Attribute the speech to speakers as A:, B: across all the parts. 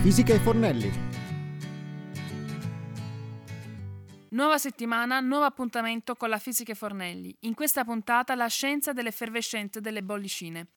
A: fisica e Fornelli.
B: Nuova settimana, nuovo appuntamento con la fisica e Fornelli. In questa puntata la scienza dell'effervescenza delle bollicine.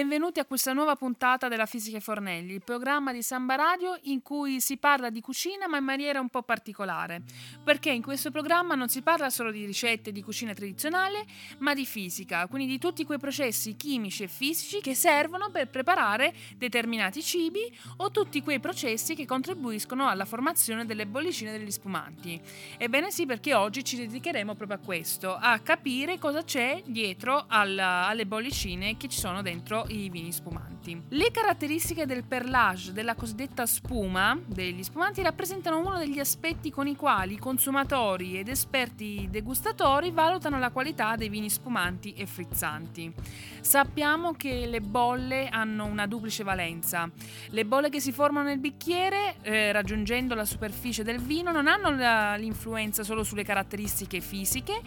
B: Benvenuti a questa nuova puntata della Fisica e Fornelli, il programma di Samba Radio in cui si parla di cucina ma in maniera un po' particolare, perché in questo programma non si parla solo di ricette di cucina tradizionale, ma di fisica, quindi di tutti quei processi chimici e fisici che servono per preparare determinati cibi o tutti quei processi che contribuiscono alla formazione delle bollicine degli spumanti. Ebbene sì, perché oggi ci dedicheremo proprio a questo, a capire cosa c'è dietro alla, alle bollicine che ci sono dentro i vini spumanti. Le caratteristiche del perlage della cosiddetta spuma degli spumanti rappresentano uno degli aspetti con i quali i consumatori ed esperti degustatori valutano la qualità dei vini spumanti e frizzanti. Sappiamo che le bolle hanno una duplice valenza. Le bolle che si formano nel bicchiere, eh, raggiungendo la superficie del vino, non hanno la, l'influenza solo sulle caratteristiche fisiche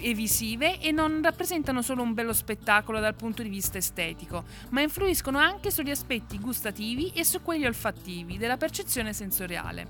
B: e visive e non rappresentano solo un bello spettacolo dal punto di vista estetico, ma influiscono anche sugli aspetti gustativi e su quelli olfattivi della percezione sensoriale.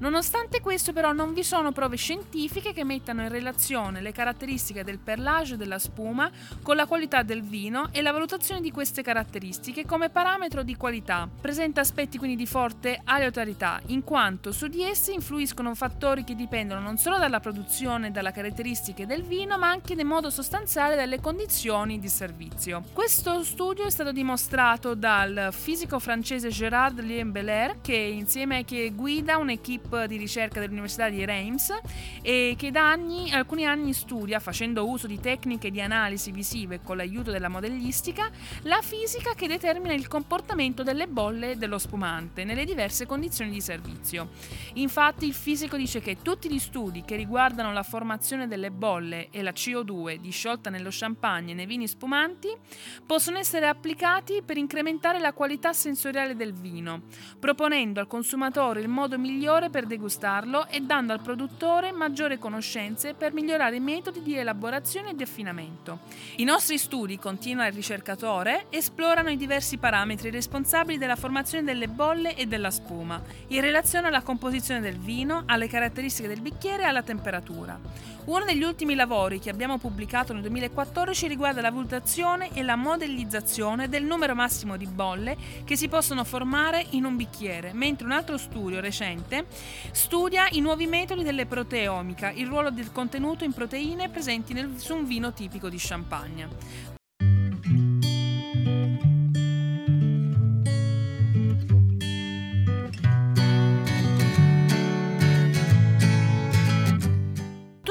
B: Nonostante questo però non vi sono prove scientifiche che mettano in relazione le caratteristiche del perlage della spuma con la qualità del vino e la valutazione di queste caratteristiche come parametro di qualità. Presenta aspetti quindi di forte aleatorietà, in quanto su di essi influiscono fattori che dipendono non solo dalla produzione e dalle caratteristiche del vino, ma anche in modo sostanziale dalle condizioni di servizio. Questo studio è stato dimostrato dal fisico francese Gérard Lien-Belair, che insieme a che guida un'equipe di ricerca dell'Università di Reims e che da anni, alcuni anni studia, facendo uso di tecniche di analisi visive con l'aiuto della modellistica, la fisica che determina il comportamento delle bolle dello spumante nelle diverse condizioni di servizio. Infatti il fisico dice che tutti gli studi che riguardano la formazione delle bolle e la CO2 disciolta nello champagne e nei vini spumanti possono essere applicati per incrementare la qualità sensoriale del vino, proponendo al consumatore il modo migliore per degustarlo e dando al produttore maggiori conoscenze per migliorare i metodi di elaborazione e di affinamento. I nostri studi, continua il ricercatore, esplorano i diversi parametri responsabili della formazione delle bolle e della spuma, in relazione alla composizione del vino, alle caratteristiche del bicchiere e alla temperatura. Uno degli ultimi lavori che abbiamo pubblicato nel 2014 riguarda la valutazione e la modellizzazione del numero massimo di bolle che si possono formare in un bicchiere, mentre un altro studio recente studia i nuovi metodi delle proteomica, il ruolo del contenuto in proteine presenti nel, su un vino tipico di Champagne.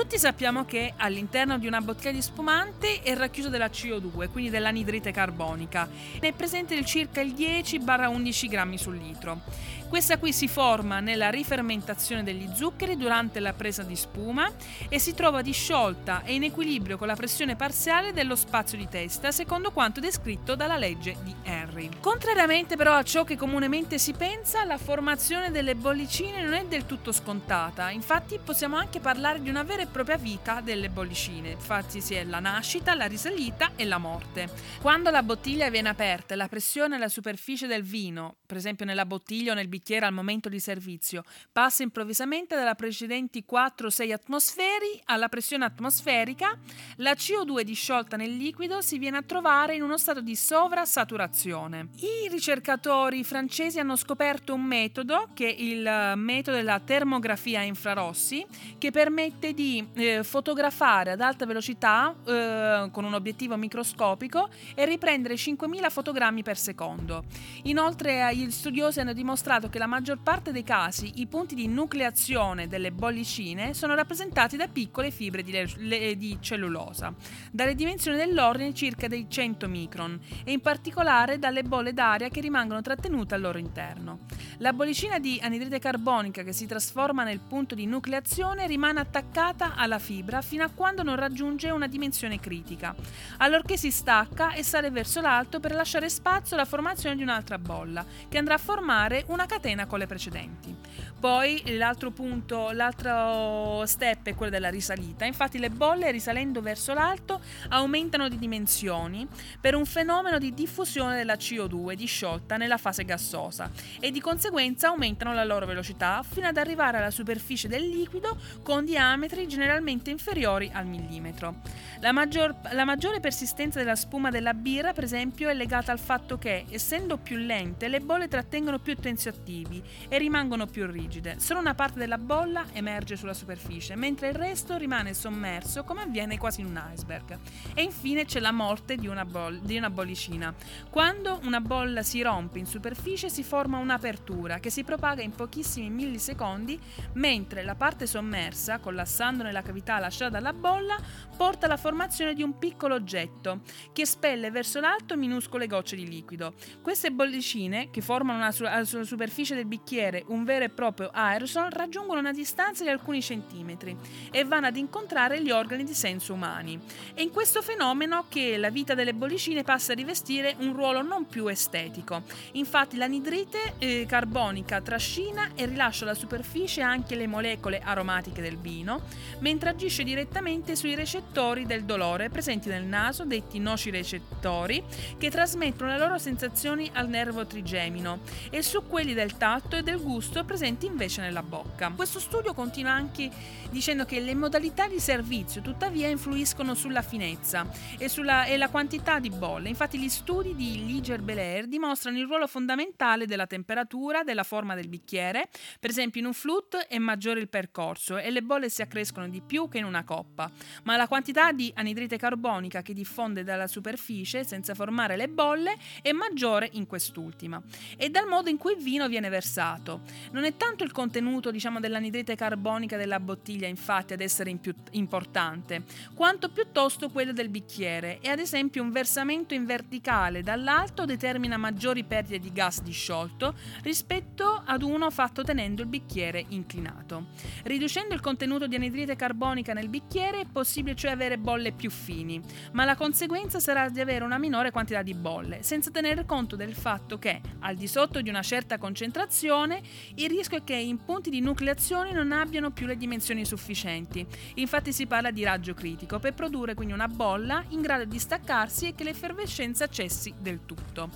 B: Tutti sappiamo che all'interno di una bottiglia di spumante è racchiuso della CO2, quindi dell'anidride carbonica. Ne è presente il circa il 10-11 grammi sul litro. Questa qui si forma nella rifermentazione degli zuccheri durante la presa di spuma e si trova disciolta e in equilibrio con la pressione parziale dello spazio di testa, secondo quanto descritto dalla legge di Henry. Contrariamente però a ciò che comunemente si pensa, la formazione delle bollicine non è del tutto scontata. Infatti possiamo anche parlare di una vera e propria vita delle bollicine. Infatti si è la nascita, la risalita e la morte. Quando la bottiglia viene aperta e la pressione alla superficie del vino, per esempio nella bottiglia o nel bicchiere al momento di servizio, passa improvvisamente dalla precedenti 4-6 atmosferi alla pressione atmosferica, la CO2 disciolta nel liquido si viene a trovare in uno stato di sovrasaturazione. I ricercatori francesi hanno scoperto un metodo, che è il metodo della termografia a infrarossi, che permette di eh, fotografare ad alta velocità eh, con un obiettivo microscopico e riprendere 5.000 fotogrammi per secondo. Inoltre gli studiosi hanno dimostrato che la maggior parte dei casi i punti di nucleazione delle bollicine sono rappresentati da piccole fibre di, le, di cellulosa, dalle dimensioni dell'ordine circa dei 100 micron e in particolare dalle bolle d'aria che rimangono trattenute al loro interno. La bollicina di anidride carbonica che si trasforma nel punto di nucleazione rimane attaccata alla fibra fino a quando non raggiunge una dimensione critica, allorché si stacca e sale verso l'alto per lasciare spazio alla formazione di un'altra bolla, che andrà a formare una catena con le precedenti. Poi l'altro punto, l'altro step è quello della risalita, infatti le bolle risalendo verso l'alto aumentano di dimensioni per un fenomeno di diffusione della CO2 disciolta nella fase gassosa e di conseguenza aumentano la loro velocità fino ad arrivare alla superficie del liquido con diametri generalmente inferiori al millimetro. La, maggior, la maggiore persistenza della spuma della birra, per esempio, è legata al fatto che, essendo più lente, le bolle trattengono più tensioattivi e rimangono più rigide. Solo una parte della bolla emerge sulla superficie, mentre il resto rimane sommerso come avviene quasi in un iceberg. E infine c'è la morte di una, boll- di una bollicina. Quando una bolla si rompe in superficie si forma un'apertura che si propaga in pochissimi millisecondi, mentre la parte sommersa, collassando nella cavità lasciata dalla bolla, porta alla formazione di un piccolo oggetto che spelle verso l'alto minuscole gocce di liquido. Queste bollicine, che formano sulla superficie del bicchiere un vero e proprio aerosol, raggiungono una distanza di alcuni centimetri e vanno ad incontrare gli organi di senso umani. È in questo fenomeno che la vita delle bollicine passa a rivestire un ruolo non più estetico. Infatti l'anidrite eh, carbonica trascina e rilascia alla superficie anche le molecole aromatiche del vino, mentre agisce direttamente sui recettori del dolore presenti nel naso, detti nocirecettori, che trasmettono le loro sensazioni al nervo trigemino, e su quelli del tatto e del gusto presenti invece nella bocca. Questo studio continua anche dicendo che le modalità di servizio tuttavia influiscono sulla finezza e, sulla, e la quantità di bolle. Infatti gli studi di Liger Belair dimostrano il ruolo fondamentale della temperatura, della forma del bicchiere. Per esempio in un flute è maggiore il percorso e le bolle si accrescono di più che in una coppa, ma la quantità di anidrite carbonica che diffonde dalla superficie senza formare le bolle è maggiore in quest'ultima. E dal modo in cui il vino viene versato. Non è tanto il contenuto diciamo, dell'anidrite carbonica della bottiglia infatti ad essere in importante, quanto piuttosto quello del bicchiere e ad esempio un versamento in verticale dall'alto determina maggiori perdite di gas disciolto rispetto ad uno fatto tenendo il bicchiere inclinato. Riducendo il contenuto di anidrite carbonica nel bicchiere è possibile cioè avere bolle più fini, ma la conseguenza sarà di avere una minore quantità di bolle, senza tenere conto del fatto che, al di sotto di una certa concentrazione, il rischio è che i punti di nucleazione non abbiano più le dimensioni sufficienti. Infatti si parla di raggio critico per produrre quindi una bolla in grado di staccarsi e che l'effervescenza cessi del tutto.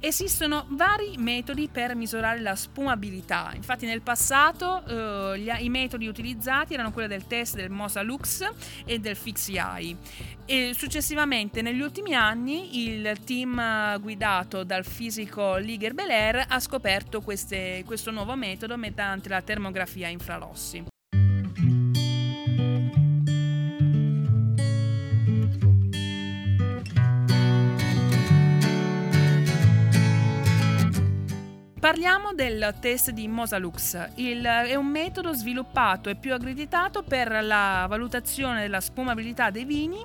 B: Esistono vari metodi per misurare la spumabilità, infatti nel passato eh, gli, i metodi utilizzati erano quelli del test del Mosa Lux e del FixEye e successivamente negli ultimi anni il team guidato dal fisico Liger Belair ha scoperto queste, questo nuovo metodo mediante la termografia infrarossi. Parliamo del test di Mosalux. Il, è un metodo sviluppato e più accreditato per la valutazione della spumabilità dei vini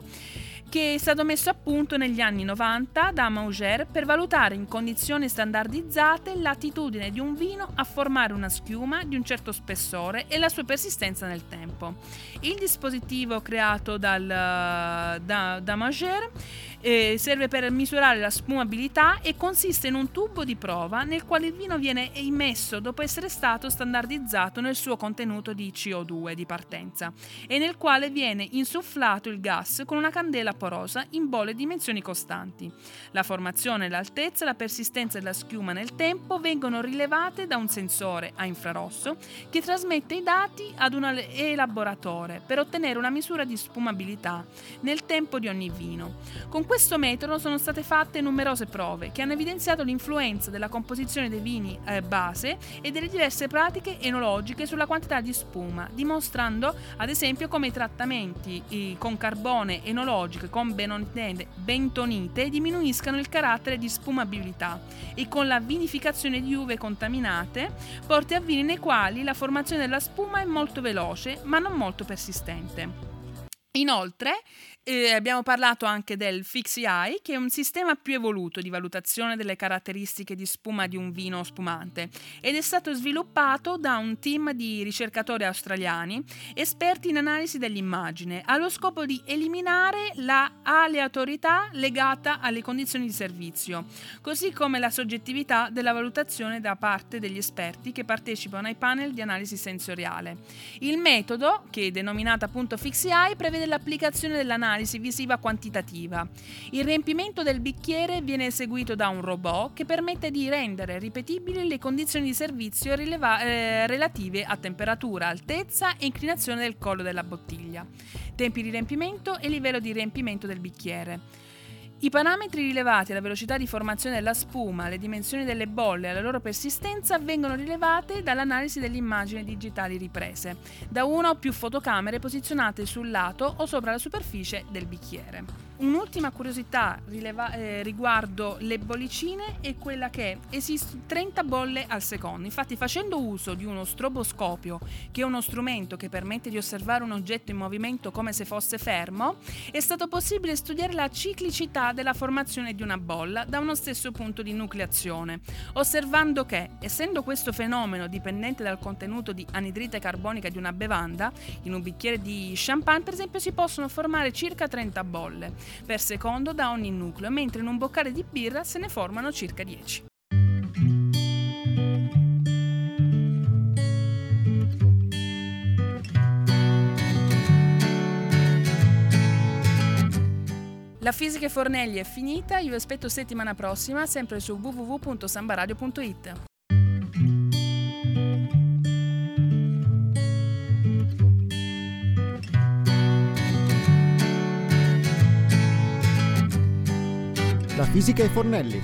B: che è stato messo a punto negli anni 90 da Mauger per valutare in condizioni standardizzate l'attitudine di un vino a formare una schiuma di un certo spessore e la sua persistenza nel tempo. Il dispositivo creato dal, da, da Mauger eh, serve per misurare la spumabilità e consiste in un tubo di prova nel quale il vino viene immesso dopo essere stato standardizzato nel suo contenuto di CO2 di partenza e nel quale viene insufflato il gas con una candela porosa in bolle di dimensioni costanti. La formazione, l'altezza la persistenza della schiuma nel tempo vengono rilevate da un sensore a infrarosso che trasmette i dati ad un elaboratore per ottenere una misura di spumabilità nel tempo di ogni vino. Con questo metodo sono state fatte numerose prove che hanno evidenziato l'influenza della composizione dei vini eh, base e delle diverse pratiche enologiche sulla quantità di spuma, dimostrando ad esempio come i trattamenti eh, con carbone enologico e con bentonite diminuiscano il carattere di spumabilità e con la vinificazione di uve contaminate porti a vini nei quali la formazione della spuma è molto veloce ma non molto persistente. Inoltre eh, abbiamo parlato anche del FixEye, che è un sistema più evoluto di valutazione delle caratteristiche di spuma di un vino spumante ed è stato sviluppato da un team di ricercatori australiani esperti in analisi dell'immagine, allo scopo di eliminare la aleatorietà legata alle condizioni di servizio, così come la soggettività della valutazione da parte degli esperti che partecipano ai panel di analisi sensoriale. Il metodo, che è denominato appunto FixEye, prevede dell'applicazione dell'analisi visiva quantitativa. Il riempimento del bicchiere viene eseguito da un robot che permette di rendere ripetibili le condizioni di servizio rileva- eh, relative a temperatura, altezza e inclinazione del collo della bottiglia, tempi di riempimento e livello di riempimento del bicchiere. I parametri rilevati, la velocità di formazione della spuma, le dimensioni delle bolle e la loro persistenza vengono rilevate dall'analisi delle immagini digitali riprese da una o più fotocamere posizionate sul lato o sopra la superficie del bicchiere. Un'ultima curiosità rileva- eh, riguardo le bollicine è quella che esistono 30 bolle al secondo. Infatti, facendo uso di uno stroboscopio, che è uno strumento che permette di osservare un oggetto in movimento come se fosse fermo, è stato possibile studiare la ciclicità della formazione di una bolla da uno stesso punto di nucleazione, osservando che, essendo questo fenomeno dipendente dal contenuto di anidride carbonica di una bevanda, in un bicchiere di champagne, per esempio, si possono formare circa 30 bolle per secondo da ogni nucleo, mentre in un boccale di birra se ne formano circa 10. La fisica e fornelli è finita, io vi aspetto settimana prossima sempre su www.sambaradio.it.
A: La fisica e Fornelli